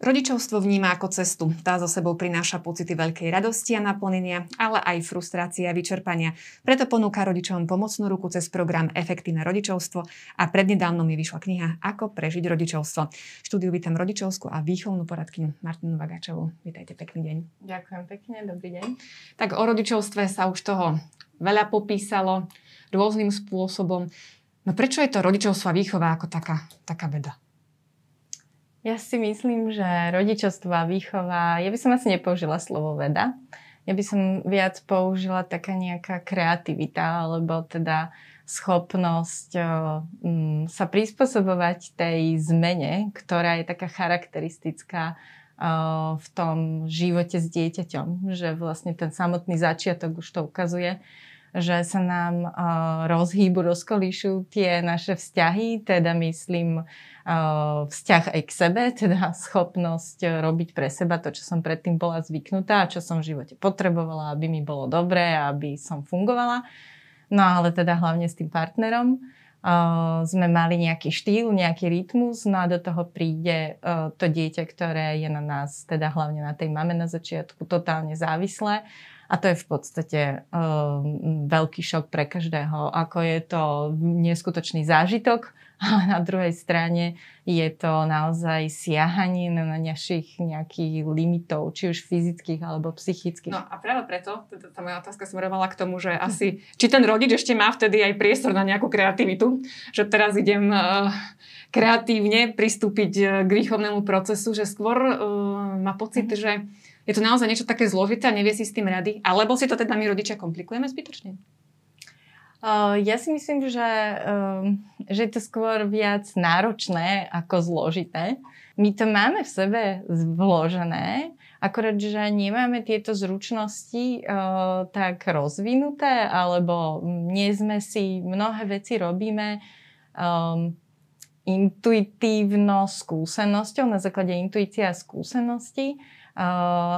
Rodičovstvo vníma ako cestu. Tá so sebou prináša pocity veľkej radosti a naplnenia, ale aj frustrácie a vyčerpania. Preto ponúka rodičom pomocnú ruku cez program Efektívne rodičovstvo a prednedávno mi vyšla kniha Ako prežiť rodičovstvo. Štúdiu vítam rodičovskú a výchovnú poradkyňu Martinu Vagáčovú. Vítajte, pekný deň. Ďakujem pekne, dobrý deň. Tak o rodičovstve sa už toho veľa popísalo rôznym spôsobom. No prečo je to rodičovstvo a výchova ako taká, taká veda? Ja si myslím, že rodičovstvo a výchova, ja by som asi nepoužila slovo veda. Ja by som viac použila taká nejaká kreativita, alebo teda schopnosť um, sa prispôsobovať tej zmene, ktorá je taká charakteristická v tom živote s dieťaťom. Že vlastne ten samotný začiatok už to ukazuje, že sa nám uh, rozhýbu, rozkolíšu tie naše vzťahy, teda myslím uh, vzťah aj k sebe, teda schopnosť robiť pre seba to, čo som predtým bola zvyknutá čo som v živote potrebovala, aby mi bolo dobré, aby som fungovala. No ale teda hlavne s tým partnerom. Uh, sme mali nejaký štýl, nejaký rytmus, no a do toho príde to dieťa, ktoré je na nás, teda hlavne na tej mame na začiatku, totálne závislé a to je v podstate um, veľký šok pre každého, ako je to neskutočný zážitok, ale na druhej strane je to naozaj siahanie na našich nejakých limitov, či už fyzických alebo psychických. No a práve preto, tá, tá moja otázka smerovala k tomu, že asi, či ten rodič ešte má vtedy aj priestor na nejakú kreativitu, že teraz idem uh, kreatívne pristúpiť uh, k výchovnému procesu, že skôr uh, má pocit, mm-hmm. že je to naozaj niečo také zložité a nevie si s tým rady? Alebo si to teda my rodičia komplikujeme zbytočne? Uh, ja si myslím, že, uh, že je to skôr viac náročné ako zložité. My to máme v sebe vložené, akorát, že nemáme tieto zručnosti uh, tak rozvinuté, alebo nie sme si, mnohé veci robíme um, intuitívno skúsenosťou, na základe intuícia a skúsenosti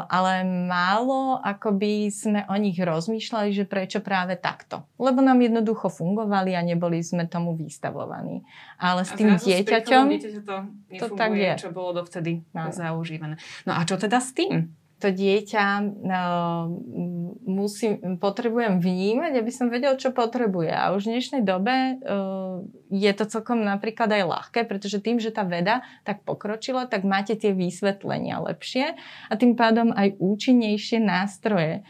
ale málo akoby sme o nich rozmýšľali, že prečo práve takto. Lebo nám jednoducho fungovali a neboli sme tomu vystavovaní. Ale s tým dieťaťom to, to tak je. čo bolo dovtedy no. zaužívané. No a čo teda s tým? To dieťa uh, musí, potrebujem vnímať, aby som vedel, čo potrebuje. A už v dnešnej dobe uh, je to celkom napríklad aj ľahké, pretože tým, že tá veda tak pokročila, tak máte tie vysvetlenia lepšie a tým pádom aj účinnejšie nástroje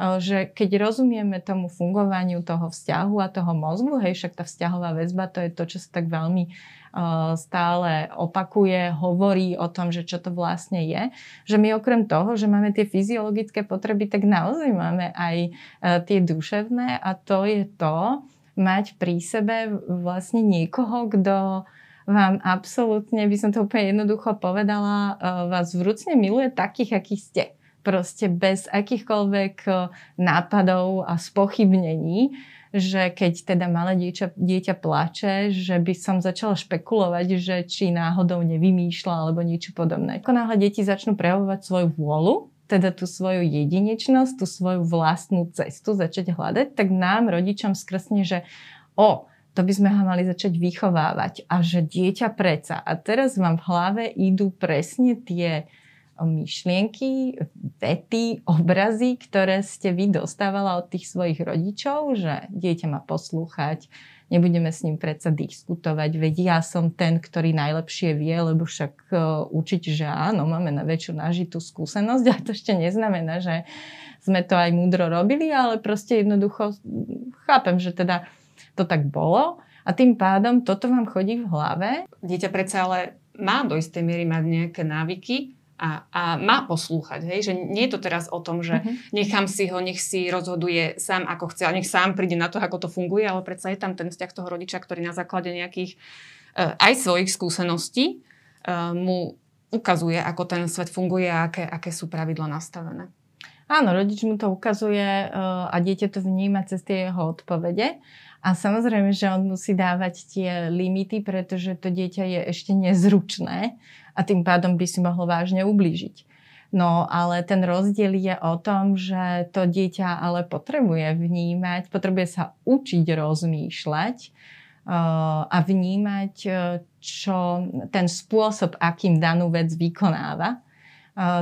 že keď rozumieme tomu fungovaniu toho vzťahu a toho mozgu, hej, však tá vzťahová väzba, to je to, čo sa tak veľmi stále opakuje, hovorí o tom, že čo to vlastne je. Že my okrem toho, že máme tie fyziologické potreby, tak naozaj máme aj e, tie duševné a to je to, mať pri sebe vlastne niekoho, kto vám absolútne, by som to úplne jednoducho povedala, e, vás vrúcne miluje takých, akí ste. Proste bez akýchkoľvek e, nápadov a spochybnení že keď teda malé dieťa, dieťa plače, že by som začala špekulovať, že či náhodou nevymýšľa alebo niečo podobné. Ako náhle deti začnú prejavovať svoju vôľu, teda tú svoju jedinečnosť, tú svoju vlastnú cestu začať hľadať, tak nám, rodičom, skrsne, že o, to by sme ho mali začať vychovávať a že dieťa preca. A teraz vám v hlave idú presne tie myšlienky, vety, obrazy, ktoré ste vy dostávala od tých svojich rodičov, že dieťa má poslúchať, nebudeme s ním predsa diskutovať, veď ja som ten, ktorý najlepšie vie, lebo však e, učiť, že áno, máme na väčšiu nažitú skúsenosť, a to ešte neznamená, že sme to aj múdro robili, ale proste jednoducho chápem, že teda to tak bolo a tým pádom toto vám chodí v hlave. Dieťa predsa ale má do istej miery mať nejaké návyky, a, a má poslúchať. Hej? Že nie je to teraz o tom, že uh-huh. nechám si ho, nech si rozhoduje sám ako chce, a nech sám príde na to, ako to funguje, ale predsa je tam ten vzťah toho rodiča, ktorý na základe nejakých uh, aj svojich skúseností uh, mu ukazuje, ako ten svet funguje a aké, aké sú pravidla nastavené. Áno, rodič mu to ukazuje uh, a dieťa to vníma cez tie jeho odpovede. A samozrejme, že on musí dávať tie limity, pretože to dieťa je ešte nezručné a tým pádom by si mohlo vážne ublížiť. No ale ten rozdiel je o tom, že to dieťa ale potrebuje vnímať, potrebuje sa učiť rozmýšľať a vnímať, čo ten spôsob, akým danú vec vykonáva,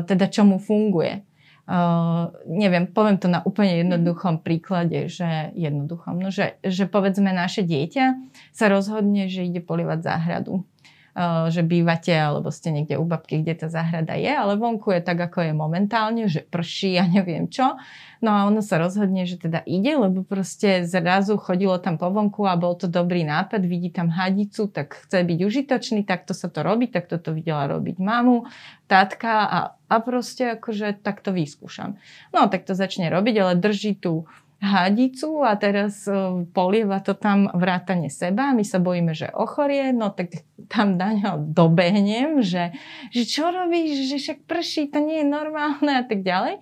teda čo mu funguje. Uh, neviem, poviem to na úplne mhm. jednoduchom príklade, že jednoduchom, no, že, že povedzme naše dieťa sa rozhodne, že ide polievať záhradu. Uh, že bývate alebo ste niekde u babky, kde tá záhrada je, ale vonku je tak, ako je momentálne, že prší a neviem čo. No a ono sa rozhodne, že teda ide, lebo proste zrazu chodilo tam po vonku a bol to dobrý nápad, vidí tam hadicu, tak chce byť užitočný, takto sa to robí, tak toto videla robiť mamu, tátka a, a proste akože tak to vyskúšam. No tak to začne robiť, ale drží tú hadicu a teraz uh, polieva to tam vrátane seba. My sa bojíme, že ochorie, no tak tam na ňo dobehnem, že, že čo robíš, že však prší, to nie je normálne a tak ďalej.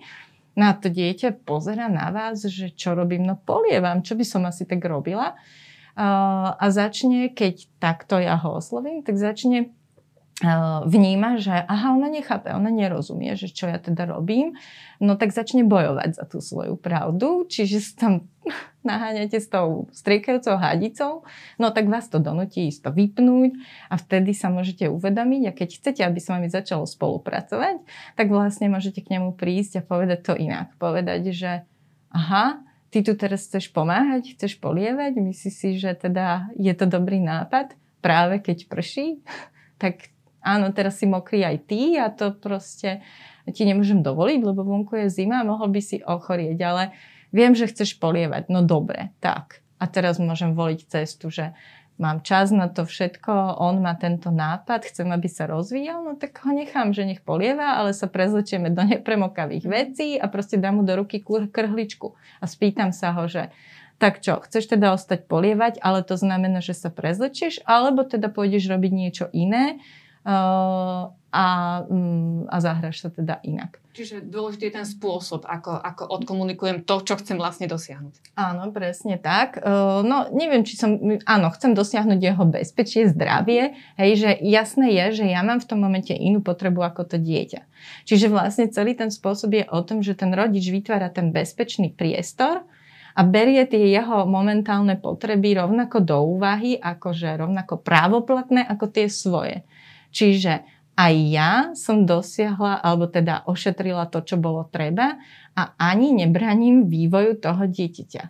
No a to dieťa pozera na vás, že čo robím, no polievam, čo by som asi tak robila. A začne, keď takto ja ho oslovím, tak začne vníma, že aha, ona nechápe, ona nerozumie, že čo ja teda robím, no tak začne bojovať za tú svoju pravdu, čiže sa tam naháňate s tou striekajúcou hadicou, no tak vás to donutí ísť to vypnúť a vtedy sa môžete uvedomiť a keď chcete, aby s vami začalo spolupracovať, tak vlastne môžete k nemu prísť a povedať to inak. Povedať, že aha, ty tu teraz chceš pomáhať, chceš polievať, myslíš si, že teda je to dobrý nápad práve keď prší, tak áno, teraz si mokrý aj ty a to proste ti nemôžem dovoliť, lebo vonku je zima a mohol by si ochorieť, ale viem, že chceš polievať. No dobre, tak. A teraz môžem voliť cestu, že mám čas na to všetko, on má tento nápad, chcem, aby sa rozvíjal, no tak ho nechám, že nech polieva, ale sa prezlečieme do nepremokavých vecí a proste dám mu do ruky krhličku a spýtam sa ho, že tak čo, chceš teda ostať polievať, ale to znamená, že sa prezlečieš, alebo teda pôjdeš robiť niečo iné, a, mm, a zahraš sa teda inak. Čiže dôležitý je ten spôsob, ako, ako odkomunikujem to, čo chcem vlastne dosiahnuť. Áno, presne tak. No, neviem, či som... Áno, chcem dosiahnuť jeho bezpečie, zdravie. Hej, že jasné je, že ja mám v tom momente inú potrebu ako to dieťa. Čiže vlastne celý ten spôsob je o tom, že ten rodič vytvára ten bezpečný priestor, a berie tie jeho momentálne potreby rovnako do úvahy, akože rovnako právoplatné ako tie svoje. Čiže aj ja som dosiahla, alebo teda ošetrila to, čo bolo treba a ani nebraním vývoju toho dieťaťa.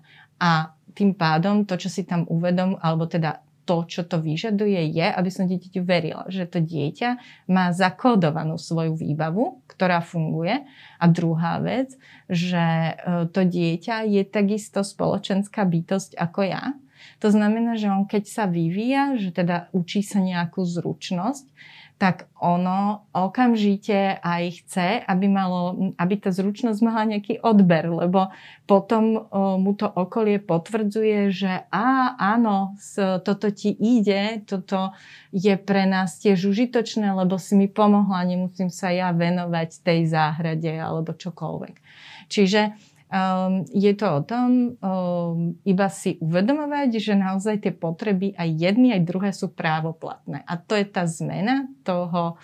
A tým pádom to, čo si tam uvedom, alebo teda to, čo to vyžaduje, je, aby som dieťaťu verila, že to dieťa má zakódovanú svoju výbavu, ktorá funguje. A druhá vec, že e, to dieťa je takisto spoločenská bytosť ako ja to znamená, že on keď sa vyvíja, že teda učí sa nejakú zručnosť, tak ono okamžite aj chce, aby, malo, aby tá zručnosť mala nejaký odber, lebo potom mu to okolie potvrdzuje, že á, áno, toto ti ide, toto je pre nás tiež užitočné, lebo si mi pomohla, nemusím sa ja venovať tej záhrade alebo čokoľvek. Čiže Um, je to o tom um, iba si uvedomovať, že naozaj tie potreby aj jedny, aj druhé sú právoplatné. A to je tá zmena toho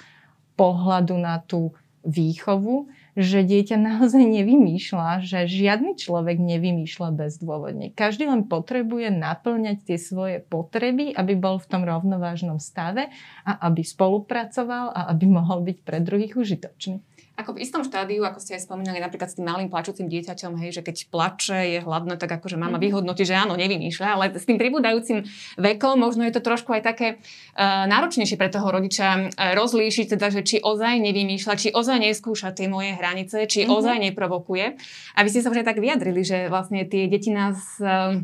pohľadu na tú výchovu, že dieťa naozaj nevymýšľa, že žiadny človek nevymýšľa bezdôvodne. Každý len potrebuje naplňať tie svoje potreby, aby bol v tom rovnovážnom stave a aby spolupracoval a aby mohol byť pre druhých užitočný ako v istom štádiu, ako ste aj spomínali, napríklad s tým malým plačúcim dieťaťom, hej, že keď plače, je hladné, tak akože mama mhm. vyhodnotí, že áno, nevymýšľa, ale s tým pribúdajúcim vekom možno je to trošku aj také uh, náročnejšie pre toho rodiča uh, rozlíšiť, teda, že či ozaj nevymýšľa, či ozaj neskúša tie moje hranice, či mm-hmm. ozaj neprovokuje. A vy ste sa už aj tak vyjadrili, že vlastne tie deti nás uh,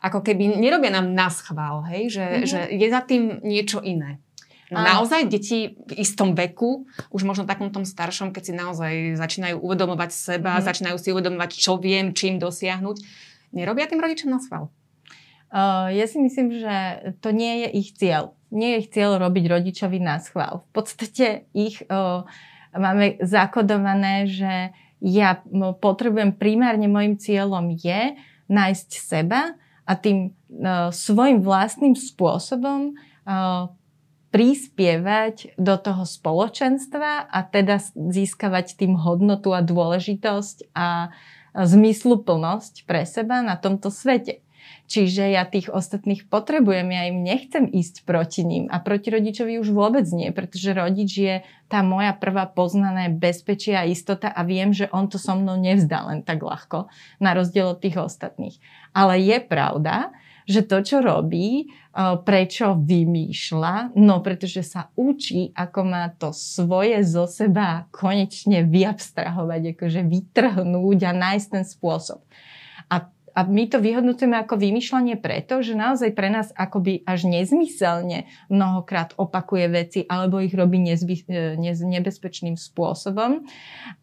ako keby nerobia nám na schvál, hej, že, mm-hmm. že je za tým niečo iné. No naozaj deti v istom veku, už možno takom tom staršom, keď si naozaj začínajú uvedomovať seba, mm. začínajú si uvedomovať, čo viem, čím dosiahnuť, nerobia tým rodičom na sval? Uh, ja si myslím, že to nie je ich cieľ. Nie je ich cieľ robiť rodičovi na schvál. V podstate ich uh, máme zakodované, že ja potrebujem primárne môjim cieľom je nájsť seba a tým uh, svojim vlastným spôsobom uh, prispievať do toho spoločenstva a teda získavať tým hodnotu a dôležitosť a zmysluplnosť pre seba na tomto svete. Čiže ja tých ostatných potrebujem, ja im nechcem ísť proti ním a proti rodičovi už vôbec nie, pretože rodič je tá moja prvá poznané bezpečie a istota a viem, že on to so mnou nevzdá len tak ľahko, na rozdiel od tých ostatných. Ale je pravda, že to, čo robí, prečo vymýšľa, no pretože sa učí, ako má to svoje zo seba konečne vyabstrahovať, akože vytrhnúť a nájsť ten spôsob. A a my to vyhodnotujeme ako vymýšľanie preto, že naozaj pre nás akoby až nezmyselne mnohokrát opakuje veci alebo ich robí nezby, e, nez, nebezpečným spôsobom.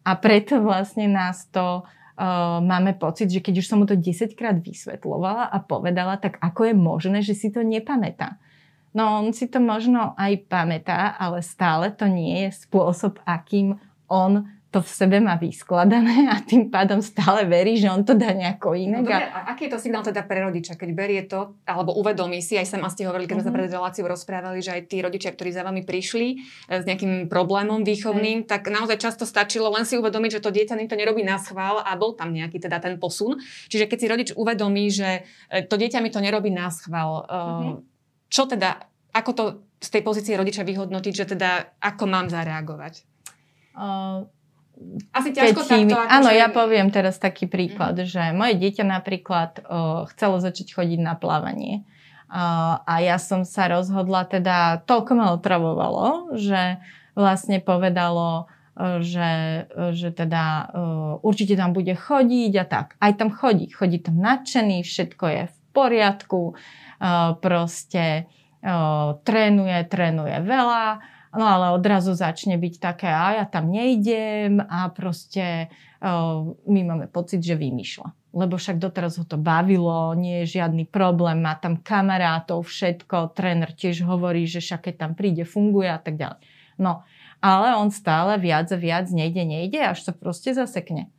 A preto vlastne nás to uh, máme pocit, že keď už som mu to 10 krát vysvetlovala a povedala, tak ako je možné, že si to nepamätá. No on si to možno aj pamätá, ale stále to nie je spôsob, akým on to v sebe má vyskladané a tým pádom stále verí, že on to dá nejako inak. No, dobre, a aký je to signál teda pre rodiča, keď berie to, alebo uvedomí si, aj sem a ste hovorili, keď sme uh-huh. sa pred reláciou rozprávali, že aj tí rodičia, ktorí za vami prišli e, s nejakým problémom výchovným, uh-huh. tak naozaj často stačilo len si uvedomiť, že to dieťa to nerobí na schvál a bol tam nejaký teda ten posun. Čiže keď si rodič uvedomí, že e, to dieťa mi to nerobí na schvál, uh-huh. čo teda, ako to z tej pozície rodiča vyhodnotiť, že teda ako mám zareagovať? Uh asi ťažko takto. Ako áno, ja poviem teraz taký príklad, mm-hmm. že moje dieťa napríklad o, chcelo začať chodiť na plávanie. O, a ja som sa rozhodla, teda toľko ma otravovalo, že vlastne povedalo, že, že teda určite tam bude chodiť a tak. Aj tam chodí. Chodí tam nadšený, všetko je v poriadku, proste trénuje, trénuje veľa No ale odrazu začne byť také, a ja tam nejdem a proste uh, my máme pocit, že vymýšľa. Lebo však doteraz ho to bavilo, nie je žiadny problém, má tam kamarátov, všetko, tréner tiež hovorí, že však keď tam príde, funguje a tak ďalej. No, ale on stále viac a viac nejde, nejde, až sa proste zasekne.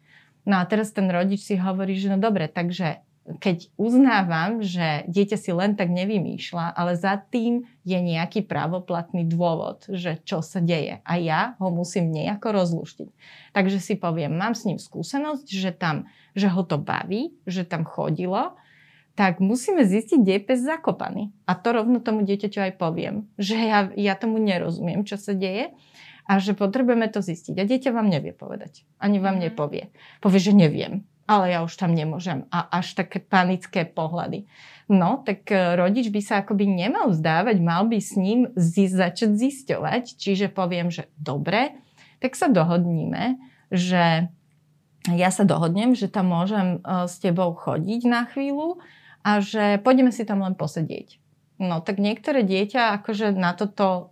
No a teraz ten rodič si hovorí, že no dobre, takže keď uznávam, že dieťa si len tak nevymýšľa, ale za tým je nejaký právoplatný dôvod, že čo sa deje. A ja ho musím nejako rozluštiť. Takže si poviem, mám s ním skúsenosť, že, tam, že ho to baví, že tam chodilo, tak musíme zistiť, kde je pes zakopaný. A to rovno tomu dieťaťu aj poviem, že ja, ja tomu nerozumiem, čo sa deje a že potrebujeme to zistiť. A dieťa vám nevie povedať. Ani vám mhm. nepovie. Povie, že neviem ale ja už tam nemôžem. A až také panické pohľady. No, tak e, rodič by sa akoby nemal vzdávať, mal by s ním zi- začať zisťovať. Čiže poviem, že dobre, tak sa dohodníme, že ja sa dohodnem, že tam môžem e, s tebou chodiť na chvíľu a že pôjdeme si tam len posedieť. No tak niektoré dieťa akože na toto o, e,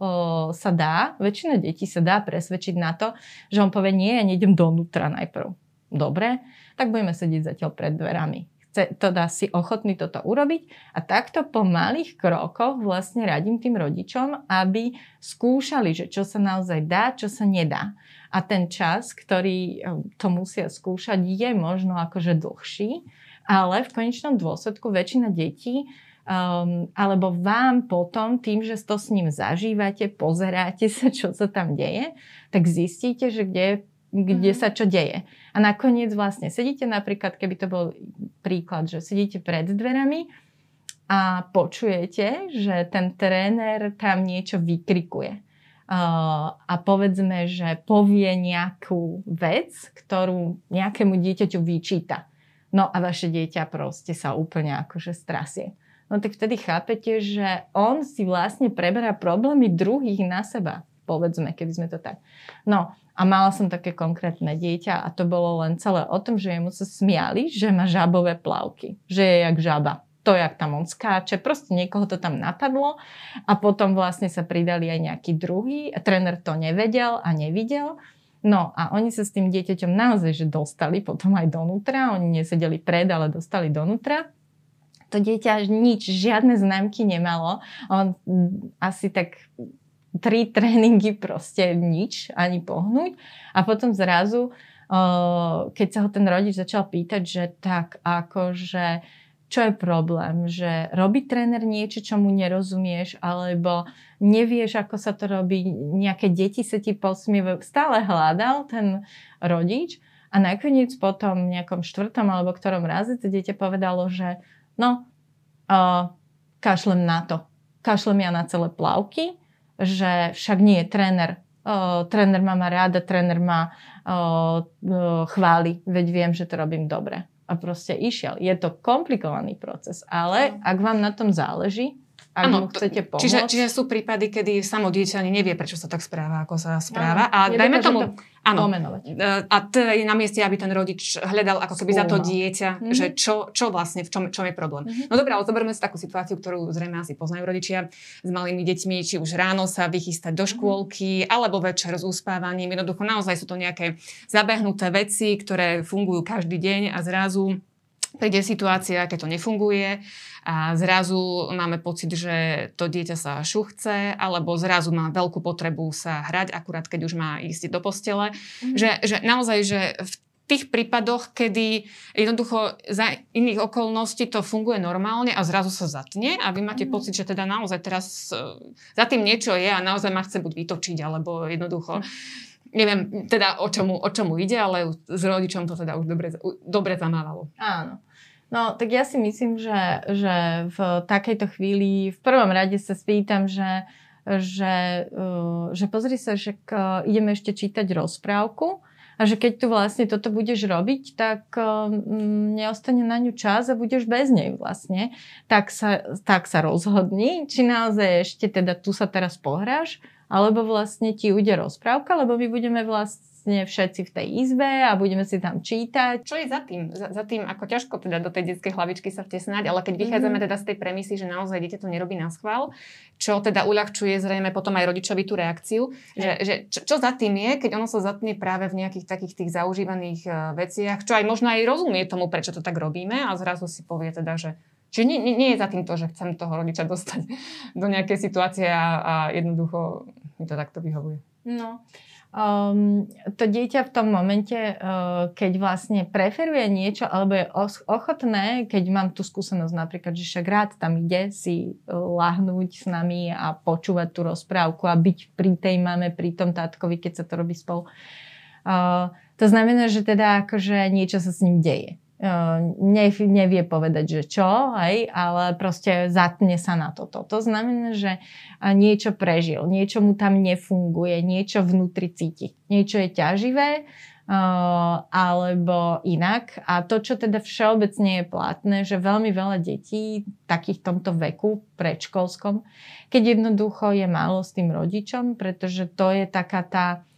sa dá, väčšina detí sa dá presvedčiť na to, že on povie, nie, ja nejdem donútra najprv. Dobre, tak budeme sedieť zatiaľ pred dverami. Chce teda si ochotný toto urobiť a takto po malých krokoch vlastne radím tým rodičom, aby skúšali, že čo sa naozaj dá, čo sa nedá. A ten čas, ktorý e, to musia skúšať, je možno akože dlhší, ale v konečnom dôsledku väčšina detí um, alebo vám potom, tým, že to s ním zažívate, pozeráte sa, čo sa tam deje, tak zistíte, že kde kde mm-hmm. sa čo deje. A nakoniec vlastne sedíte napríklad, keby to bol príklad, že sedíte pred dverami a počujete, že ten tréner tam niečo vykrikuje. Uh, a povedzme, že povie nejakú vec, ktorú nejakému dieťaťu vyčíta. No a vaše dieťa proste sa úplne akože strasie. No tak vtedy chápete, že on si vlastne preberá problémy druhých na seba. Povedzme, keby sme to tak. No a mala som také konkrétne dieťa a to bolo len celé o tom, že jemu sa smiali, že má žabové plavky, že je jak žaba to, jak tam on skáče, proste niekoho to tam napadlo a potom vlastne sa pridali aj nejaký druhý, tréner to nevedel a nevidel, no a oni sa s tým dieťaťom naozaj, že dostali potom aj donútra, oni nesedeli pred, ale dostali donútra. To dieťa nič, žiadne známky nemalo. On asi tak tri tréningy proste nič, ani pohnúť. A potom zrazu, keď sa ho ten rodič začal pýtať, že tak akože čo je problém, že robí tréner niečo, čo mu nerozumieš, alebo nevieš, ako sa to robí, nejaké deti sa ti posmievajú. Stále hľadal ten rodič a nakoniec potom v nejakom štvrtom alebo ktorom raze to dieťa povedalo, že no, uh, kašlem na to. Kašlem ja na celé plavky, že však nie je tréner. Uh, tréner ma má ráda, tréner ma uh, uh, chváli, veď viem, že to robím dobre. A proste išiel. Je to komplikovaný proces, ale ak vám na tom záleží, ak ano, mu chcete pomôcť. Čiže, čiže sú prípady, kedy samo dieťa nevie, prečo sa tak správa, ako sa správa. Ano, a dajme tomu... Áno. E, a to je na mieste, aby ten rodič hľadal ako keby za to dieťa, mm-hmm. že čo, čo vlastne, v čom, čom je problém. Mm-hmm. No dobré, ale zoberme si takú situáciu, ktorú zrejme asi poznajú rodičia s malými deťmi, či už ráno sa vychystať do mhm. škôlky, mm-hmm. alebo večer s uspávaním. Jednoducho naozaj sú to nejaké zabehnuté veci, ktoré fungujú každý deň a zrazu príde situácia, keď to nefunguje a zrazu máme pocit, že to dieťa sa šuchce, alebo zrazu má veľkú potrebu sa hrať, akurát keď už má ísť do postele. Mm. Že, že naozaj, že v tých prípadoch, kedy jednoducho za iných okolností to funguje normálne a zrazu sa zatne a vy máte mm. pocit, že teda naozaj teraz e, za tým niečo je a naozaj ma chce buď vytočiť, alebo jednoducho mm neviem teda o čomu, o čomu ide, ale s rodičom to teda už dobre, dobre zamávalo. Áno. No, tak ja si myslím, že, že v takejto chvíli v prvom rade sa spýtam, že, že, uh, že pozri sa, že ideme ešte čítať rozprávku a že keď tu vlastne toto budeš robiť, tak um, neostane na ňu čas a budeš bez nej vlastne. Tak sa, tak sa rozhodni, či naozaj ešte teda tu sa teraz pohráš, alebo vlastne ti ujde rozprávka, lebo my budeme vlastne všetci v tej izbe a budeme si tam čítať. Čo je za tým? Za, za tým, ako ťažko teda do tej detskej hlavičky sa vtesnať, ale keď vychádzame mm-hmm. teda z tej premisy, že naozaj dieťa to nerobí na schvál, čo teda uľahčuje zrejme potom aj rodičovi tú reakciu, že, že čo, čo za tým je, keď ono sa zatne práve v nejakých takých tých zaužívaných uh, veciach, čo aj možno aj rozumie tomu, prečo to tak robíme a zrazu si povie teda, že Čiže nie, nie, nie je za tým to, že chcem toho rodiča dostať do nejakej situácie a, a jednoducho mi to takto vyhovuje. No. Um, to dieťa v tom momente, uh, keď vlastne preferuje niečo alebo je ochotné, keď mám tú skúsenosť napríklad, že však rád tam ide si lahnúť s nami a počúvať tú rozprávku a byť pri tej mame, pri tom tátkovi, keď sa to robí spolu. Uh, to znamená, že teda akože niečo sa s ním deje nevie povedať, že čo, hej, ale proste zatne sa na toto. To znamená, že niečo prežil, niečo mu tam nefunguje, niečo vnútri cíti. Niečo je ťaživé, alebo inak. A to, čo teda všeobecne je platné, že veľmi veľa detí takých tomto veku predškolskom, keď jednoducho je málo s tým rodičom, pretože to je taká tá Ehm,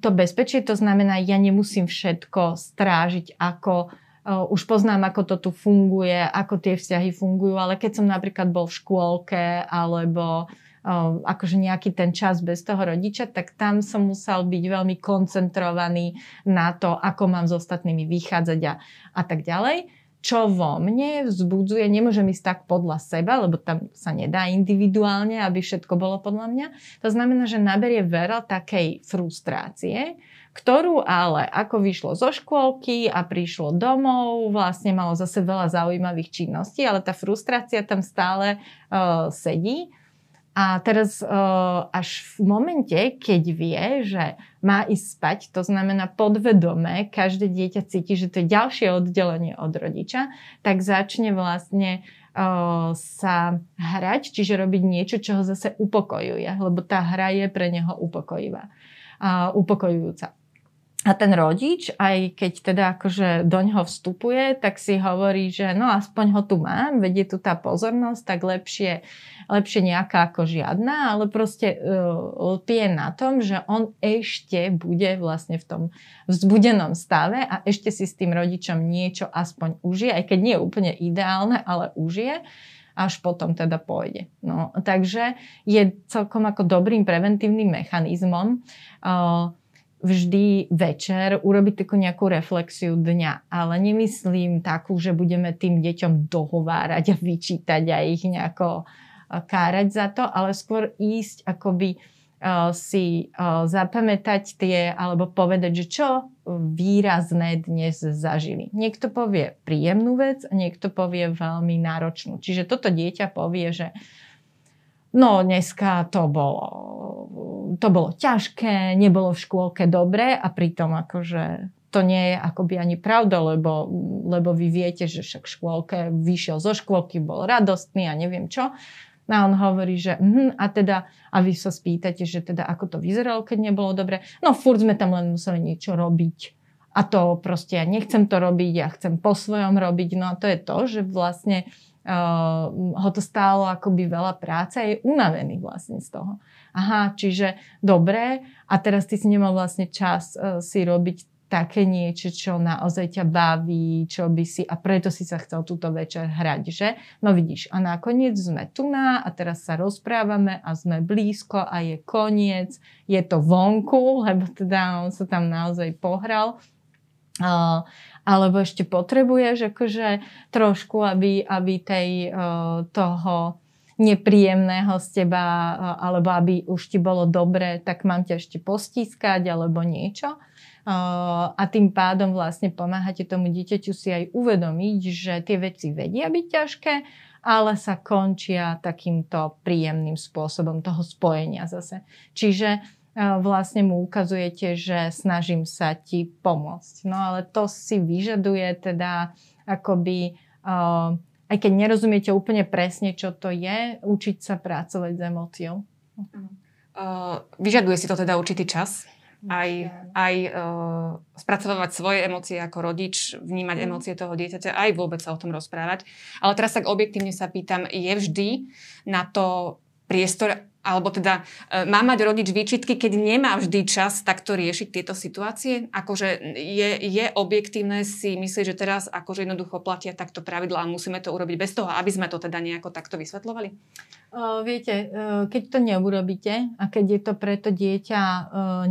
to bezpečie, to znamená, ja nemusím všetko strážiť, ako uh, už poznám, ako to tu funguje, ako tie vzťahy fungujú, ale keď som napríklad bol v škôlke alebo uh, akože nejaký ten čas bez toho rodiča, tak tam som musel byť veľmi koncentrovaný na to, ako mám s ostatnými vychádzať a, a tak ďalej čo vo mne vzbudzuje, nemôžem ísť tak podľa seba, lebo tam sa nedá individuálne, aby všetko bolo podľa mňa. To znamená, že naberie veľa takej frustrácie, ktorú ale ako vyšlo zo škôlky a prišlo domov, vlastne malo zase veľa zaujímavých činností, ale tá frustrácia tam stále uh, sedí a teraz uh, až v momente, keď vie, že má ísť spať, to znamená podvedome, každé dieťa cíti, že to je ďalšie oddelenie od rodiča, tak začne vlastne uh, sa hrať, čiže robiť niečo, čo ho zase upokojuje, lebo tá hra je pre neho upokojivá, upokojujúca. A ten rodič, aj keď teda akože do ňoho vstupuje, tak si hovorí, že no aspoň ho tu mám, vedie tu tá pozornosť, tak lepšie, lepšie nejaká ako žiadna, ale proste uh, je na tom, že on ešte bude vlastne v tom vzbudenom stave a ešte si s tým rodičom niečo aspoň užije, aj keď nie je úplne ideálne, ale užije až potom teda pôjde. No, takže je celkom ako dobrým preventívnym mechanizmom uh, vždy večer urobiť takú nejakú reflexiu dňa. Ale nemyslím takú, že budeme tým deťom dohovárať a vyčítať a ich nejako kárať za to, ale skôr ísť akoby uh, si uh, zapamätať tie, alebo povedať, že čo výrazné dnes zažili. Niekto povie príjemnú vec, niekto povie veľmi náročnú. Čiže toto dieťa povie, že no dneska to bolo to bolo ťažké, nebolo v škôlke dobre a pritom akože to nie je akoby ani pravda, lebo, lebo vy viete, že však v škôlke vyšiel zo škôlky, bol radostný a neviem čo. A on hovorí, že uh, a teda, a vy sa spýtate, že teda ako to vyzeralo, keď nebolo dobre. No furt sme tam len museli niečo robiť. A to proste ja nechcem to robiť, ja chcem po svojom robiť. No a to je to, že vlastne uh, ho to stálo akoby veľa práce a je unavený vlastne z toho. Aha, čiže dobre, a teraz ty si nemal vlastne čas uh, si robiť také niečo, čo naozaj ťa baví, čo by si, a preto si sa chcel túto večer hrať, že? No vidíš, a nakoniec sme tu na a teraz sa rozprávame a sme blízko a je koniec, je to vonku, lebo teda on sa tam naozaj pohral. Alebo ešte potrebuješ akože trošku, aby, aby tej, uh, toho nepríjemného z teba, uh, alebo aby už ti bolo dobre, tak mám ťa ešte postískať alebo niečo a tým pádom vlastne pomáhate tomu dieťaťu si aj uvedomiť, že tie veci vedia byť ťažké, ale sa končia takýmto príjemným spôsobom toho spojenia zase. Čiže vlastne mu ukazujete, že snažím sa ti pomôcť. No ale to si vyžaduje teda akoby, aj keď nerozumiete úplne presne, čo to je, učiť sa pracovať s emóciou. Uh, vyžaduje si to teda určitý čas? aj, aj uh, spracovávať svoje emócie ako rodič, vnímať mm. emócie toho dieťaťa, aj vôbec sa o tom rozprávať. Ale teraz tak objektívne sa pýtam, je vždy na to priestor alebo teda e, má mať rodič výčitky, keď nemá vždy čas takto riešiť tieto situácie? Akože je, je objektívne si myslieť, že teraz akože jednoducho platia takto pravidlá a musíme to urobiť bez toho, aby sme to teda nejako takto vysvetľovali? O, viete, e, keď to neurobíte a keď je to pre to dieťa e,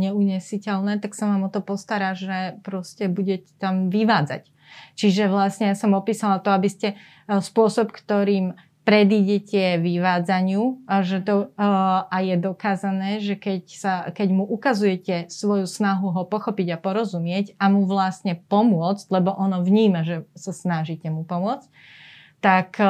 neunesiteľné, tak sa vám o to postará, že proste budete tam vyvádzať. Čiže vlastne ja som opísala to, aby ste spôsob, ktorým predídete vyvádzaniu a, že to, a je dokázané, že keď, sa, keď mu ukazujete svoju snahu ho pochopiť a porozumieť a mu vlastne pomôcť, lebo ono vníma, že sa snažíte mu pomôcť, tak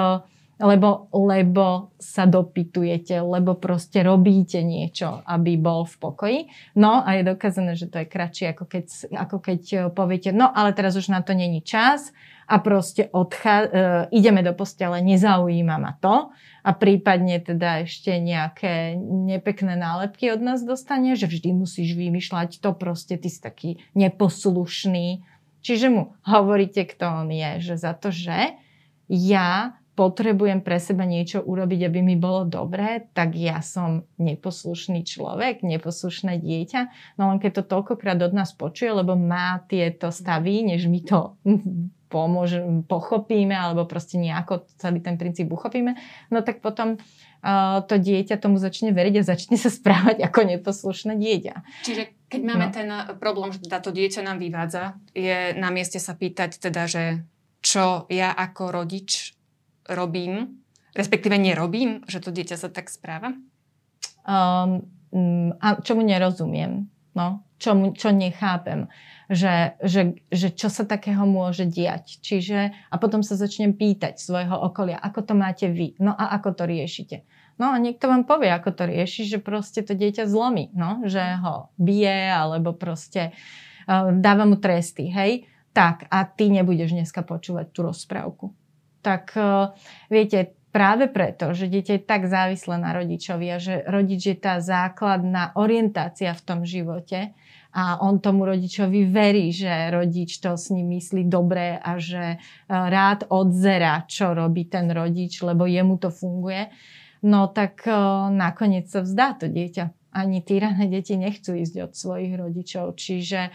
lebo, lebo sa dopytujete, lebo proste robíte niečo, aby bol v pokoji. No a je dokázané, že to je kratšie, ako keď, ako keď poviete, no ale teraz už na to není čas, a proste odchá- e, ideme do postele, nezaujíma ma to a prípadne teda ešte nejaké nepekné nálepky od nás dostane, že vždy musíš vymýšľať to proste, ty si taký neposlušný. Čiže mu hovoríte, kto on je, že za to, že ja potrebujem pre seba niečo urobiť, aby mi bolo dobré, tak ja som neposlušný človek, neposlušné dieťa. No len keď to toľkokrát od nás počuje, lebo má tieto stavy, než mi to pomôže, pochopíme alebo proste nejako celý ten princíp uchopíme, no tak potom uh, to dieťa tomu začne veriť a začne sa správať ako neposlušné dieťa. Čiže keď máme no. ten problém, že teda to dieťa nám vyvádza, je na mieste sa pýtať teda, že čo ja ako rodič robím, respektíve nerobím, že to dieťa sa tak správa? Um, a čomu nerozumiem, no, čomu, čo nechápem že, že, že čo sa takého môže diať. Čiže, a potom sa začnem pýtať svojho okolia, ako to máte vy, no a ako to riešite. No a niekto vám povie, ako to rieši, že proste to dieťa zlomí, no, že ho bije alebo proste uh, dáva mu tresty, hej. Tak a ty nebudeš dneska počúvať tú rozprávku. Tak uh, viete, práve preto, že dieťa je tak závislé na rodičovi a že rodič je tá základná orientácia v tom živote, a on tomu rodičovi verí, že rodič to s ním myslí dobre a že e, rád odzera, čo robí ten rodič, lebo jemu to funguje, no tak e, nakoniec sa vzdá to dieťa. Ani týrané deti nechcú ísť od svojich rodičov, čiže e,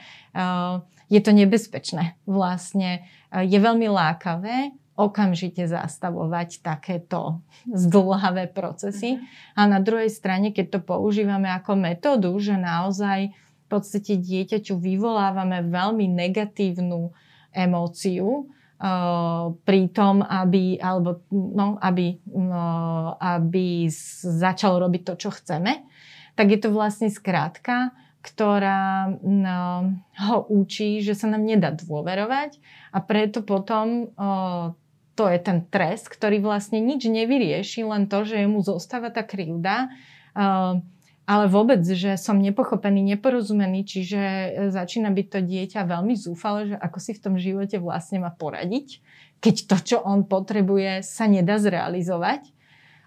je to nebezpečné. Vlastne je veľmi lákavé okamžite zastavovať takéto zdlhavé procesy. Mm-hmm. A na druhej strane, keď to používame ako metódu, že naozaj v podstate dieťaťu vyvolávame veľmi negatívnu emóciu, Uh, pri tom, aby, alebo, no, aby, uh, aby začal robiť to, čo chceme, tak je to vlastne skrátka, ktorá no, ho učí, že sa nám nedá dôverovať a preto potom uh, to je ten trest, ktorý vlastne nič nevyrieši, len to, že mu zostáva tá krivda. Uh, ale vôbec, že som nepochopený, neporozumený, čiže e, začína byť to dieťa veľmi zúfale, že ako si v tom živote vlastne má poradiť, keď to, čo on potrebuje, sa nedá zrealizovať.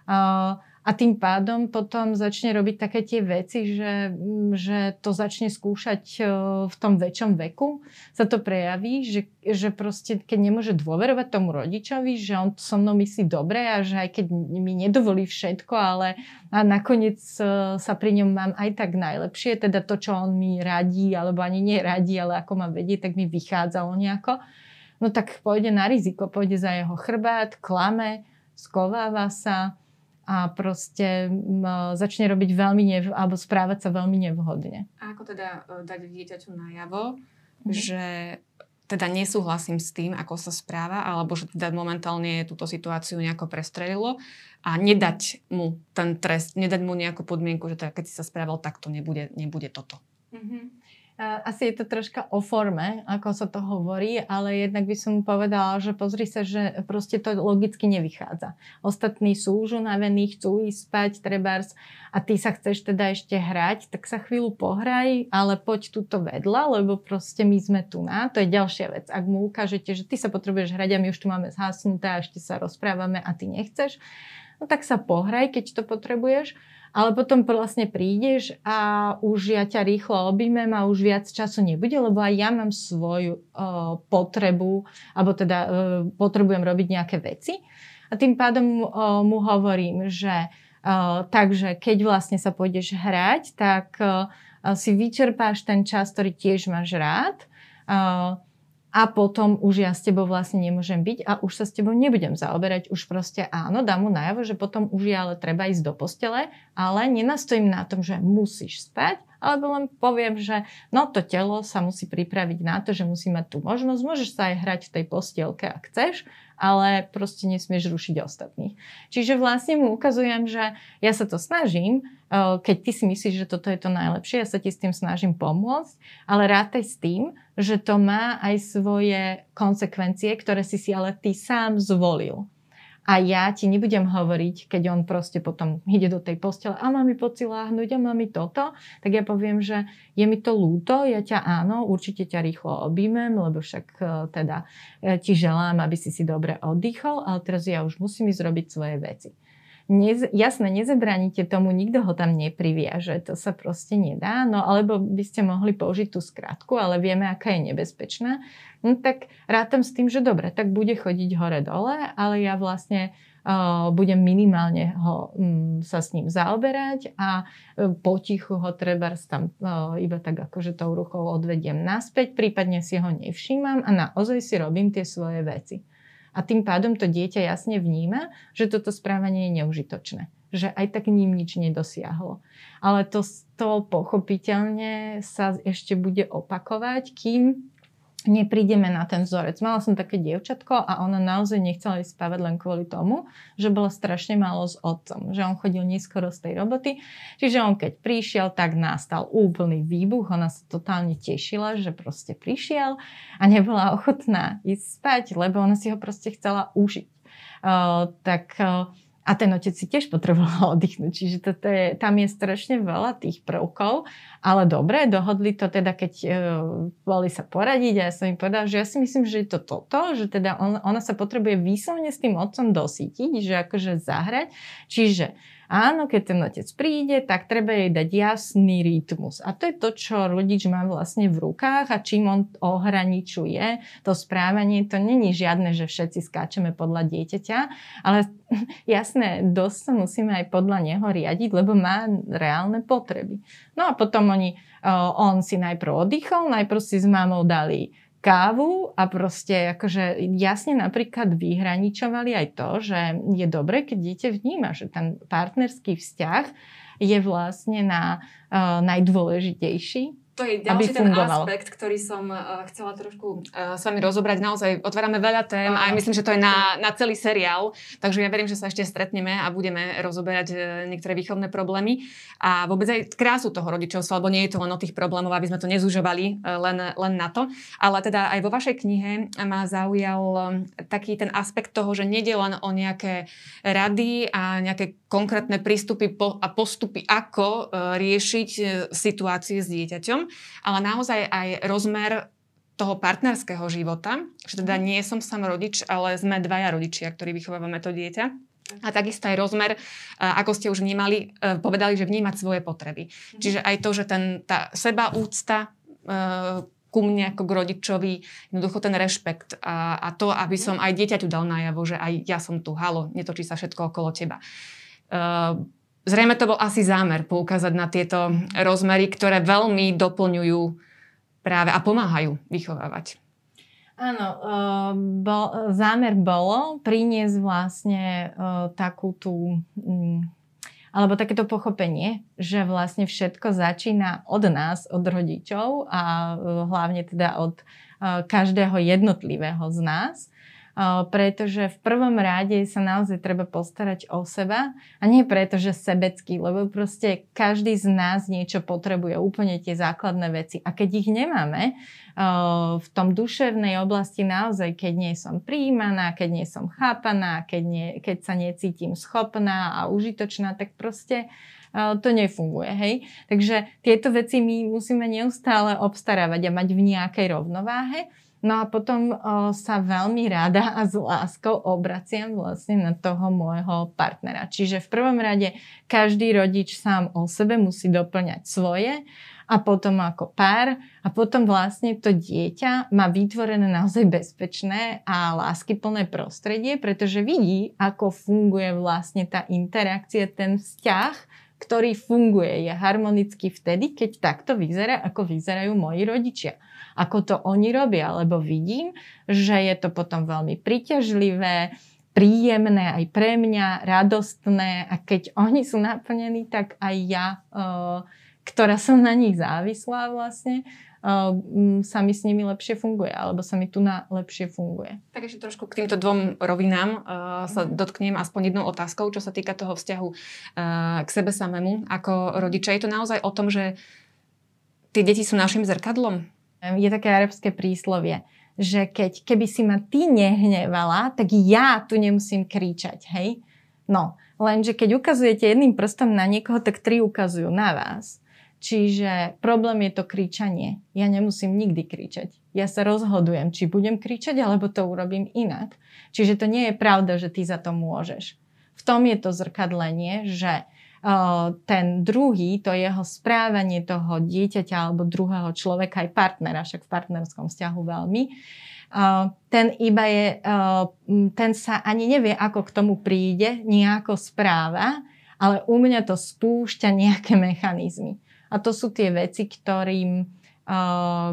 Uh, a tým pádom potom začne robiť také tie veci, že, mm, že to začne skúšať e, v tom väčšom veku, sa to prejaví, že, že proste keď nemôže dôverovať tomu rodičovi, že on so mnou myslí dobre a že aj keď mi nedovolí všetko, ale a nakoniec e, sa pri ňom mám aj tak najlepšie, teda to, čo on mi radí, alebo ani neradí, ale ako ma vedie, tak mi vychádzalo nejako, no tak pôjde na riziko, pôjde za jeho chrbát, klame, skováva sa, a proste začne robiť veľmi nev- alebo správať sa veľmi nevhodne. A ako teda e, dať dieťaťu najavo, mm-hmm. že teda nesúhlasím s tým, ako sa správa, alebo že teda momentálne túto situáciu nejako prestrelilo a nedať mu ten trest, nedať mu nejakú podmienku, že teda keď si sa správal takto, nebude, nebude toto. Mm-hmm. Asi je to troška o forme, ako sa to hovorí, ale jednak by som povedala, že pozri sa, že proste to logicky nevychádza. Ostatní sú už unavení, chcú ísť spať, trebárs, a ty sa chceš teda ešte hrať, tak sa chvíľu pohraj, ale poď túto vedľa, lebo proste my sme tu na. To je ďalšia vec. Ak mu ukážete, že ty sa potrebuješ hrať a my už tu máme zhasnuté a ešte sa rozprávame a ty nechceš, no tak sa pohraj, keď to potrebuješ ale potom vlastne prídeš a už ja ťa rýchlo objímem a už viac času nebude, lebo aj ja mám svoju uh, potrebu, alebo teda uh, potrebujem robiť nejaké veci. A tým pádom uh, mu hovorím, že uh, takže keď vlastne sa pôjdeš hrať, tak uh, si vyčerpáš ten čas, ktorý tiež máš rád. Uh, a potom už ja s tebou vlastne nemôžem byť a už sa s tebou nebudem zaoberať. Už proste áno, dám mu najavo, že potom už je ale treba ísť do postele, ale nenastojím na tom, že musíš spať, alebo len poviem, že no to telo sa musí pripraviť na to, že musí mať tú možnosť. Môžeš sa aj hrať v tej postielke, ak chceš, ale proste nesmieš rušiť ostatných. Čiže vlastne mu ukazujem, že ja sa to snažím, eh, keď ty si myslíš, že toto je to najlepšie, ja sa ti s tým snažím pomôcť, ale rátaj s tým, že to má aj svoje konsekvencie, ktoré si si ale ty sám zvolil a ja ti nebudem hovoriť, keď on proste potom ide do tej postele a má mi pociláhnuť a má mi toto, tak ja poviem, že je mi to lúto, ja ťa áno, určite ťa rýchlo objímem, lebo však e, teda e, ti želám, aby si si dobre oddychol, ale teraz ja už musím ísť robiť svoje veci. Nez, jasné, nezebraníte tomu, nikto ho tam nepriviaže, to sa proste nedá, no alebo by ste mohli použiť tú skratku, ale vieme, aká je nebezpečná no tak rátam s tým, že dobre, tak bude chodiť hore-dole, ale ja vlastne budem minimálne ho, um, sa s ním zaoberať a uh, potichu ho treba tam uh, iba tak akože tou rukou odvediem naspäť, prípadne si ho nevšímam a naozaj si robím tie svoje veci. A tým pádom to dieťa jasne vníma, že toto správanie je neužitočné. Že aj tak ním nič nedosiahlo. Ale to, to pochopiteľne sa ešte bude opakovať, kým neprídeme na ten vzorec. Mala som také dievčatko a ona naozaj nechcela ísť spávať len kvôli tomu, že bola strašne málo s otcom, že on chodil neskoro z tej roboty. Čiže on keď prišiel, tak nastal úplný výbuch, ona sa totálne tešila, že proste prišiel a nebola ochotná ísť spať, lebo ona si ho proste chcela užiť. Uh, tak uh, a ten otec si tiež potreboval oddychnúť. Čiže toto je, tam je strašne veľa tých prvkov. Ale dobre, dohodli to teda, keď e, boli sa poradiť a ja som im povedala, že ja si myslím, že je to toto, že teda on, ona sa potrebuje výslovne s tým otcom dosítiť, že akože zahrať. Čiže Áno, keď ten otec príde, tak treba jej dať jasný rytmus. A to je to, čo rodič má vlastne v rukách a čím on ohraničuje to správanie. To není žiadne, že všetci skáčeme podľa dieťaťa, ale jasné, dosť sa musíme aj podľa neho riadiť, lebo má reálne potreby. No a potom oni, on si najprv oddychol, najprv si s mamou dali kávu a proste akože jasne napríklad vyhraničovali aj to, že je dobre, keď dieťa vníma, že ten partnerský vzťah je vlastne na uh, najdôležitejší to je ďalší ten aspekt, ktorý som uh, chcela trošku uh, s vami rozobrať. Naozaj otvárame veľa tém a myslím, že to je na, na celý seriál, takže ja verím, že sa ešte stretneme a budeme rozoberať uh, niektoré výchovné problémy a vôbec aj krásu toho rodičovstva, lebo nie je to len o tých problémov, aby sme to nezužovali uh, len, len na to. Ale teda aj vo vašej knihe ma zaujal taký ten aspekt toho, že nejde len o nejaké rady a nejaké konkrétne prístupy po, a postupy, ako uh, riešiť situácie s dieťaťom, ale naozaj aj rozmer toho partnerského života, že teda mhm. nie som sám rodič, ale sme dvaja rodičia, ktorí vychovávame to dieťa. A takisto aj rozmer, ako ste už vnímali, e, povedali, že vnímať svoje potreby. Mhm. Čiže aj to, že ten, tá seba úcta e, ku mne ako k rodičovi, jednoducho ten rešpekt a, a to, aby mhm. som aj dieťaťu dal najavo, že aj ja som tu, halo, netočí sa všetko okolo teba. Uh, Zrejme to bol asi zámer poukázať na tieto rozmery, ktoré veľmi doplňujú práve a pomáhajú vychovávať. Áno, uh, bol, zámer bolo priniesť vlastne uh, takú tú, um, alebo takéto pochopenie, že vlastne všetko začína od nás, od rodičov a uh, hlavne teda od každého jednotlivého z nás pretože v prvom rade sa naozaj treba postarať o seba a nie preto, že sebecký, lebo proste každý z nás niečo potrebuje, úplne tie základné veci. A keď ich nemáme, v tom duševnej oblasti naozaj, keď nie som príjmaná, keď nie som chápaná, keď, nie, keď sa necítim schopná a užitočná, tak proste to nefunguje. Hej? Takže tieto veci my musíme neustále obstarávať a mať v nejakej rovnováhe. No a potom o, sa veľmi rada a s láskou obraciam vlastne na toho môjho partnera. Čiže v prvom rade každý rodič sám o sebe musí doplňať svoje a potom ako pár a potom vlastne to dieťa má vytvorené naozaj bezpečné a láskyplné prostredie, pretože vidí, ako funguje vlastne tá interakcia, ten vzťah, ktorý funguje, je harmonický vtedy, keď takto vyzerá, ako vyzerajú moji rodičia. Ako to oni robia, lebo vidím, že je to potom veľmi príťažlivé, príjemné aj pre mňa, radostné. A keď oni sú naplnení, tak aj ja, uh, ktorá som na nich závislá vlastne, sa mi s nimi lepšie funguje, alebo sa mi tu na lepšie funguje. Tak ešte trošku k týmto dvom rovinám uh, sa mhm. dotknem aspoň jednou otázkou, čo sa týka toho vzťahu uh, k sebe samému ako rodiča. Je to naozaj o tom, že tie deti sú našim zrkadlom? Je také arabské príslovie, že keď, keby si ma ty nehnevala, tak ja tu nemusím kričať, hej? No, lenže keď ukazujete jedným prstom na niekoho, tak tri ukazujú na vás. Čiže problém je to kričanie. Ja nemusím nikdy kričať. Ja sa rozhodujem, či budem kričať, alebo to urobím inak. Čiže to nie je pravda, že ty za to môžeš. V tom je to zrkadlenie, že ten druhý, to jeho správanie toho dieťaťa alebo druhého človeka, aj partnera, však v partnerskom vzťahu veľmi, ten iba je, ten sa ani nevie, ako k tomu príde, nejako správa, ale u mňa to spúšťa nejaké mechanizmy. A to sú tie veci, ktorým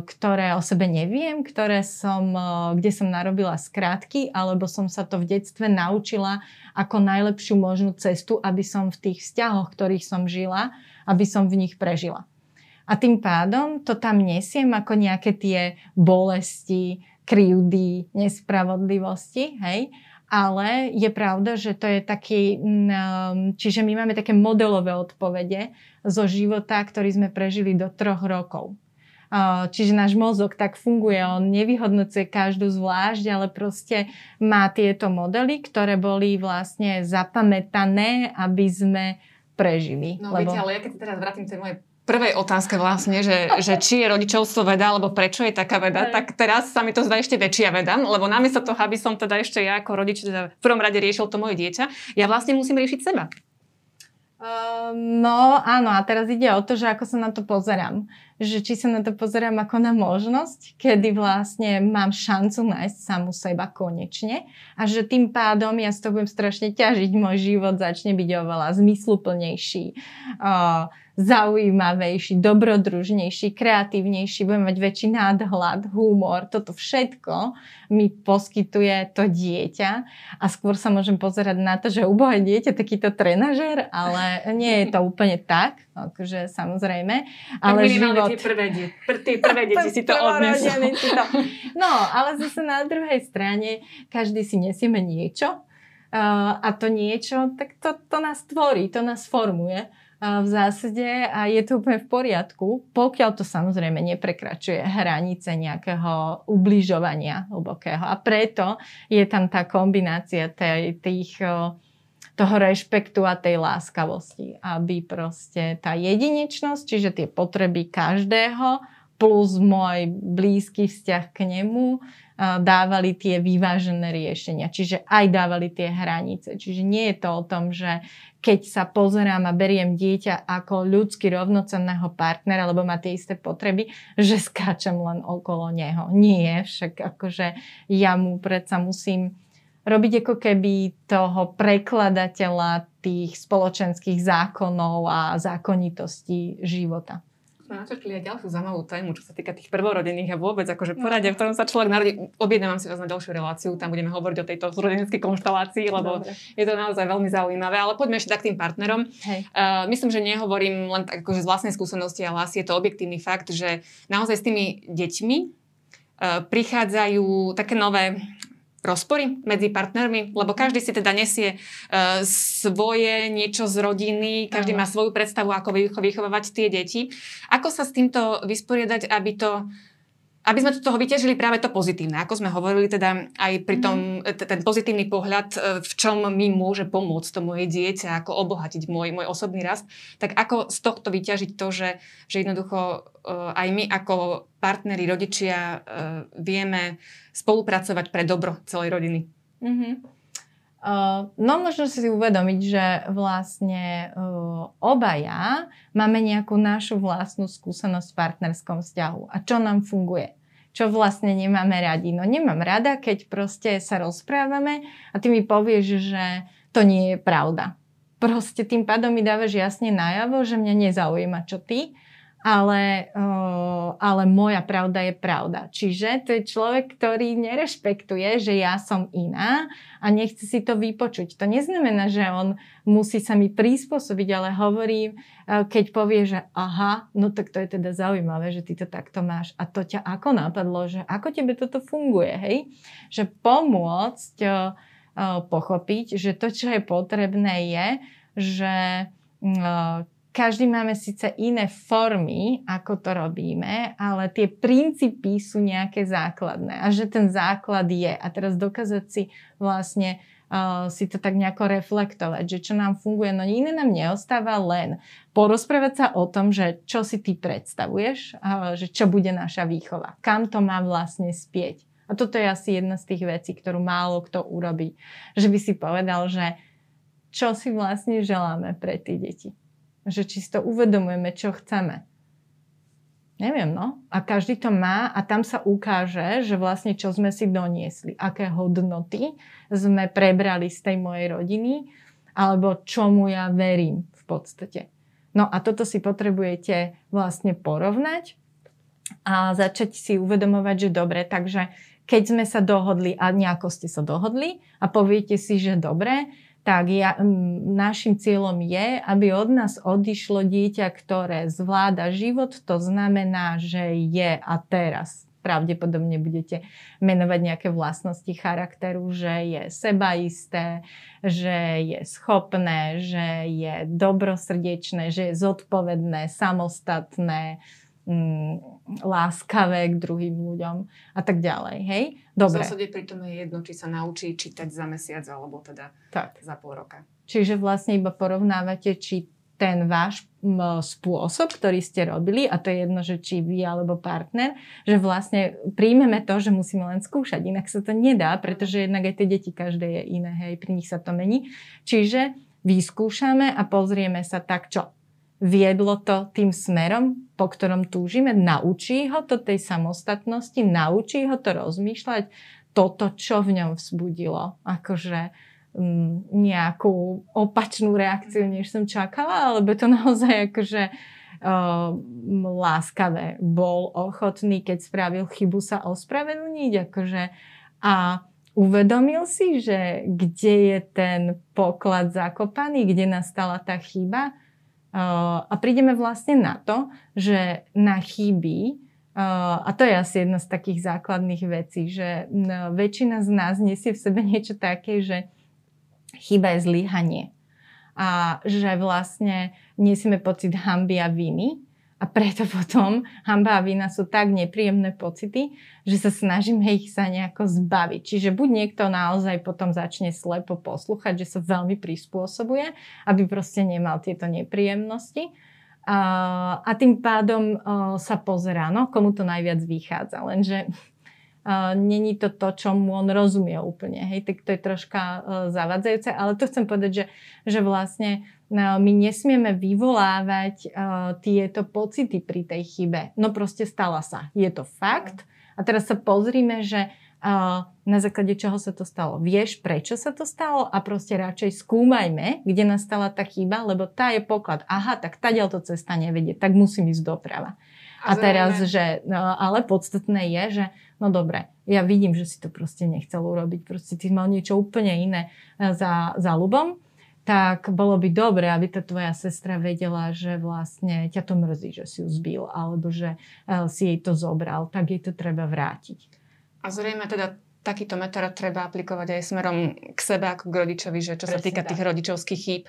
ktoré o sebe neviem, ktoré som, kde som narobila skrátky, alebo som sa to v detstve naučila ako najlepšiu možnú cestu, aby som v tých vzťahoch, ktorých som žila, aby som v nich prežila. A tým pádom to tam nesiem ako nejaké tie bolesti, krivdy, nespravodlivosti, hej, ale je pravda, že to je taký, čiže my máme také modelové odpovede zo života, ktorý sme prežili do troch rokov. Čiže náš mozog tak funguje, on nevyhodnocuje každú zvlášť, ale proste má tieto modely, ktoré boli vlastne zapamätané, aby sme prežili. No lebo... viete, ale ja keď teraz vrátim tej mojej prvej otázke vlastne, že, že či je rodičovstvo veda, alebo prečo je taká veda, tak teraz sa mi to zdá ešte väčšia veda, lebo namiesto toho, aby som teda ešte ja ako rodič teda v prvom rade riešil to moje dieťa, ja vlastne musím riešiť seba. Ehm, no áno, a teraz ide o to, že ako sa na to pozerám. Že či sa na to pozerám ako na možnosť, kedy vlastne mám šancu nájsť samu seba konečne a že tým pádom ja z toho budem strašne ťažiť, môj život začne byť oveľa zmysluplnejší, uh, zaujímavejší, dobrodružnejší, kreatívnejší, budem mať väčší nadhľad, humor, toto všetko mi poskytuje to dieťa a skôr sa môžem pozerať na to, že ubohé dieťa takýto trenažer, ale nie je to úplne tak, akože samozrejme. Ale tak život... tie prvé, die, pr- tie prvé deti si to odnesú. No, ale zase na druhej strane každý si nesieme niečo uh, a to niečo, tak to, to nás tvorí, to nás formuje v zásade a je to úplne v poriadku, pokiaľ to samozrejme neprekračuje hranice nejakého ubližovania hlbokého. A preto je tam tá kombinácia tej, tých, toho rešpektu a tej láskavosti, aby proste tá jedinečnosť, čiže tie potreby každého plus môj blízky vzťah k nemu dávali tie vyvážené riešenia. Čiže aj dávali tie hranice. Čiže nie je to o tom, že keď sa pozerám a beriem dieťa ako ľudsky rovnocenného partnera, lebo má tie isté potreby, že skáčem len okolo neho. Nie, však akože ja mu predsa musím robiť ako keby toho prekladateľa tých spoločenských zákonov a zákonitostí života načrtli aj ďalšiu zaujímavú tému, čo sa týka tých prvorodených a vôbec akože poradia, v ktorom sa človek narodí. Objednávam si vás na ďalšiu reláciu, tam budeme hovoriť o tejto zrodeneckej konštelácii, lebo Dobre. je to naozaj veľmi zaujímavé. Ale poďme ešte tak tým partnerom. Hej. Uh, myslím, že nehovorím len tak akože z vlastnej skúsenosti, ale asi je to objektívny fakt, že naozaj s tými deťmi uh, prichádzajú také nové rozpory medzi partnermi, lebo každý si teda nesie uh, svoje niečo z rodiny, každý má svoju predstavu, ako vychovávať tie deti. Ako sa s týmto vysporiadať, aby to aby sme z toho vyťažili práve to pozitívne. Ako sme hovorili teda aj pri tom, mm. ten pozitívny pohľad, e, v čom mi môže pomôcť to moje dieťa, ako obohatiť môj, môj osobný rast, tak ako z tohto vyťažiť to, že, že jednoducho e, aj my ako partneri, rodičia e, vieme spolupracovať pre dobro celej rodiny. Mm-hmm. Uh, no možno si uvedomiť, že vlastne uh, obaja máme nejakú našu vlastnú skúsenosť v partnerskom vzťahu a čo nám funguje čo vlastne nemáme radi. No nemám rada, keď proste sa rozprávame a ty mi povieš, že to nie je pravda. Proste tým pádom mi dávaš jasne najavo, že mňa nezaujíma, čo ty ale, ale moja pravda je pravda. Čiže to je človek, ktorý nerešpektuje, že ja som iná a nechce si to vypočuť. To neznamená, že on musí sa mi prispôsobiť, ale hovorí, uh, keď povie, že aha, no tak to je teda zaujímavé, že ty to takto máš. A to ťa ako napadlo, že ako tebe toto funguje, hej? Že pomôcť uh, uh, pochopiť, že to, čo je potrebné je, že uh, každý máme síce iné formy, ako to robíme, ale tie princípy sú nejaké základné a že ten základ je. A teraz dokázať si vlastne uh, si to tak nejako reflektovať, že čo nám funguje, no iné nám neostáva len porozprávať sa o tom, že čo si ty predstavuješ, že čo bude naša výchova, kam to má vlastne spieť. A toto je asi jedna z tých vecí, ktorú málo kto urobí. Že by si povedal, že čo si vlastne želáme pre tie deti že či si to uvedomujeme, čo chceme. Neviem, no. A každý to má a tam sa ukáže, že vlastne čo sme si doniesli, aké hodnoty sme prebrali z tej mojej rodiny, alebo čomu ja verím v podstate. No a toto si potrebujete vlastne porovnať a začať si uvedomovať, že dobre, takže keď sme sa dohodli a nejako ste sa dohodli a poviete si, že dobre, tak ja, našim cieľom je, aby od nás odišlo dieťa, ktoré zvláda život. To znamená, že je a teraz pravdepodobne budete menovať nejaké vlastnosti charakteru, že je sebaisté, že je schopné, že je dobrosrdečné, že je zodpovedné, samostatné, láskavé k druhým ľuďom a tak ďalej. Hej? Dobre. V zásade pritom je jedno, či sa naučí čítať za mesiac alebo teda tak. za pol roka. Čiže vlastne iba porovnávate, či ten váš spôsob, ktorý ste robili, a to je jedno, že či vy alebo partner, že vlastne príjmeme to, že musíme len skúšať, inak sa to nedá, pretože jednak aj tie deti každé je iné, hej, pri nich sa to mení. Čiže vyskúšame a pozrieme sa tak, čo viedlo to tým smerom, po ktorom túžime, naučí ho to tej samostatnosti, naučí ho to rozmýšľať, toto, čo v ňom vzbudilo akože um, nejakú opačnú reakciu, než som čakala, alebo to naozaj akože uh, láskavé. Bol ochotný, keď spravil chybu, sa ospravedlniť, akože a uvedomil si, že kde je ten poklad zakopaný, kde nastala tá chyba a prídeme vlastne na to, že na chyby a to je asi jedna z takých základných vecí, že väčšina z nás nesie v sebe niečo také, že chyba je zlyhanie. A že vlastne nesieme pocit hamby a viny. A preto potom hamba a vina sú tak nepríjemné pocity, že sa snažíme ich sa nejako zbaviť. Čiže buď niekto naozaj potom začne slepo poslúchať, že sa veľmi prispôsobuje, aby proste nemal tieto nepríjemnosti a tým pádom sa pozerá, no, komu to najviac vychádza. Lenže není to to, čo mu on rozumie úplne. Hej, tak to je troška zavadzajúce, ale to chcem povedať, že, že vlastne my nesmieme vyvolávať tieto pocity pri tej chybe. No proste stala sa. Je to fakt. A teraz sa pozrime, že na základe čoho sa to stalo. Vieš, prečo sa to stalo a proste radšej skúmajme, kde nastala tá chyba, lebo tá je poklad. Aha, tak tadiaľ to cesta nevedie, tak musím ísť doprava. A, a teraz, že, no, ale podstatné je, že no dobre, ja vidím, že si to proste nechcel urobiť, proste ty mal niečo úplne iné e, za, za ľubom, tak bolo by dobre, aby tá tvoja sestra vedela, že vlastne ťa to mrzí, že si ju zbil, alebo že e, si jej to zobral, tak jej to treba vrátiť. A zrejme teda takýto metód treba aplikovať aj smerom k sebe ako k rodičovi, že čo Presne sa týka tak. tých rodičovských chýb,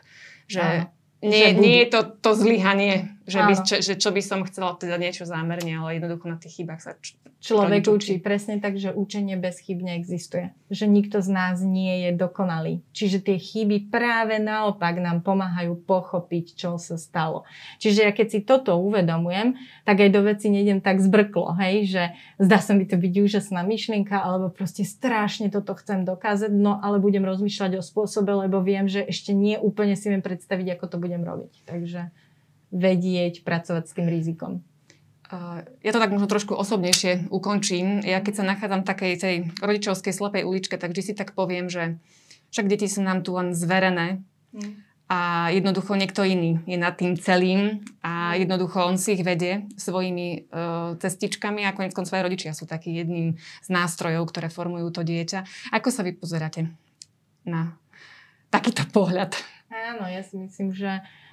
že nie, nie je to to zlyhanie, že, by, čo, že čo by som chcela teda niečo zámerne, ale jednoducho na tých chybách sa č- človek učí. Presne tak, že učenie bez chyb neexistuje. Že nikto z nás nie je dokonalý. Čiže tie chyby práve naopak nám pomáhajú pochopiť, čo sa stalo. Čiže ja keď si toto uvedomujem, tak aj do veci nejdem tak zbrklo, hej, že zdá sa mi to byť úžasná myšlienka, alebo proste strašne toto chcem dokázať, no ale budem rozmýšľať o spôsobe, lebo viem, že ešte nie úplne si viem predstaviť, ako to budem robiť. Takže vedieť pracovať s tým rizikom. Ja to tak možno trošku osobnejšie ukončím. Ja keď sa nachádzam v takej tej rodičovskej slepej uličke, tak vždy si tak poviem, že však deti sú nám tu len zverené mm. a jednoducho niekto iný je nad tým celým a mm. jednoducho on si ich vedie svojimi uh, cestičkami a konec koncov aj rodičia sú taký jedným z nástrojov, ktoré formujú to dieťa. Ako sa vy pozeráte na takýto pohľad? Áno, ja si myslím, že uh,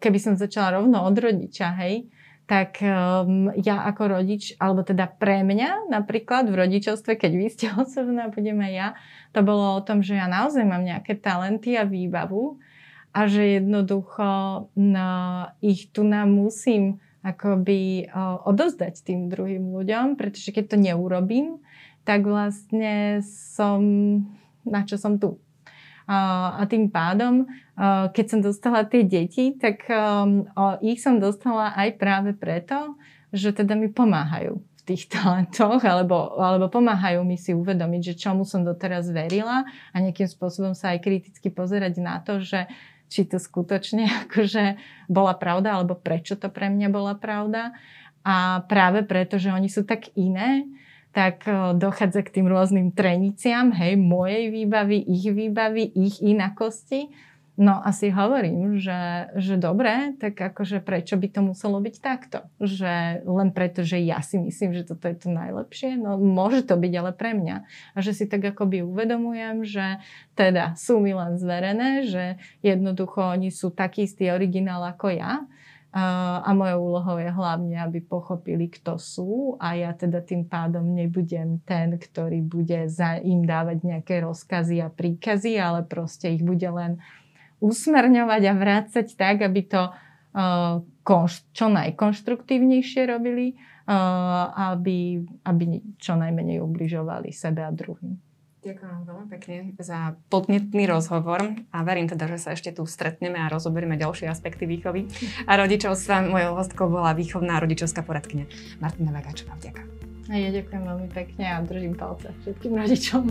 keby som začala rovno od rodiča, hej, tak um, ja ako rodič, alebo teda pre mňa napríklad v rodičovstve, keď vy ste osobná, budem aj ja, to bolo o tom, že ja naozaj mám nejaké talenty a výbavu a že jednoducho no, ich tu nám musím akoby o, odozdať tým druhým ľuďom, pretože keď to neurobím, tak vlastne som, na čo som tu. A tým pádom, keď som dostala tie deti, tak um, ich som dostala aj práve preto, že teda mi pomáhajú v tých talentoch, alebo, alebo pomáhajú mi si uvedomiť, že čomu som doteraz verila a nejakým spôsobom sa aj kriticky pozerať na to, že či to skutočne akože bola pravda, alebo prečo to pre mňa bola pravda. A práve preto, že oni sú tak iné, tak dochádza k tým rôznym treniciam, hej, mojej výbavy, ich výbavy, ich inakosti. No asi hovorím, že, že dobre, tak akože prečo by to muselo byť takto? Že len preto, že ja si myslím, že toto je to najlepšie? No môže to byť ale pre mňa. A že si tak akoby uvedomujem, že teda sú mi len zverené, že jednoducho oni sú taký istý originál ako ja a mojou úlohou je hlavne, aby pochopili, kto sú a ja teda tým pádom nebudem ten, ktorý bude za im dávať nejaké rozkazy a príkazy, ale proste ich bude len usmerňovať a vrácať tak, aby to čo najkonštruktívnejšie robili, aby, aby čo najmenej ubližovali sebe a druhým. Ďakujem veľmi pekne za podnetný rozhovor a verím teda, že sa ešte tu stretneme a rozoberieme ďalšie aspekty výchovy a rodičovstva. Mojou hostkou bola výchovná rodičovská poradkynia Martina Vagáčová. Ďakujem. A ja ďakujem veľmi pekne a držím palce všetkým rodičom.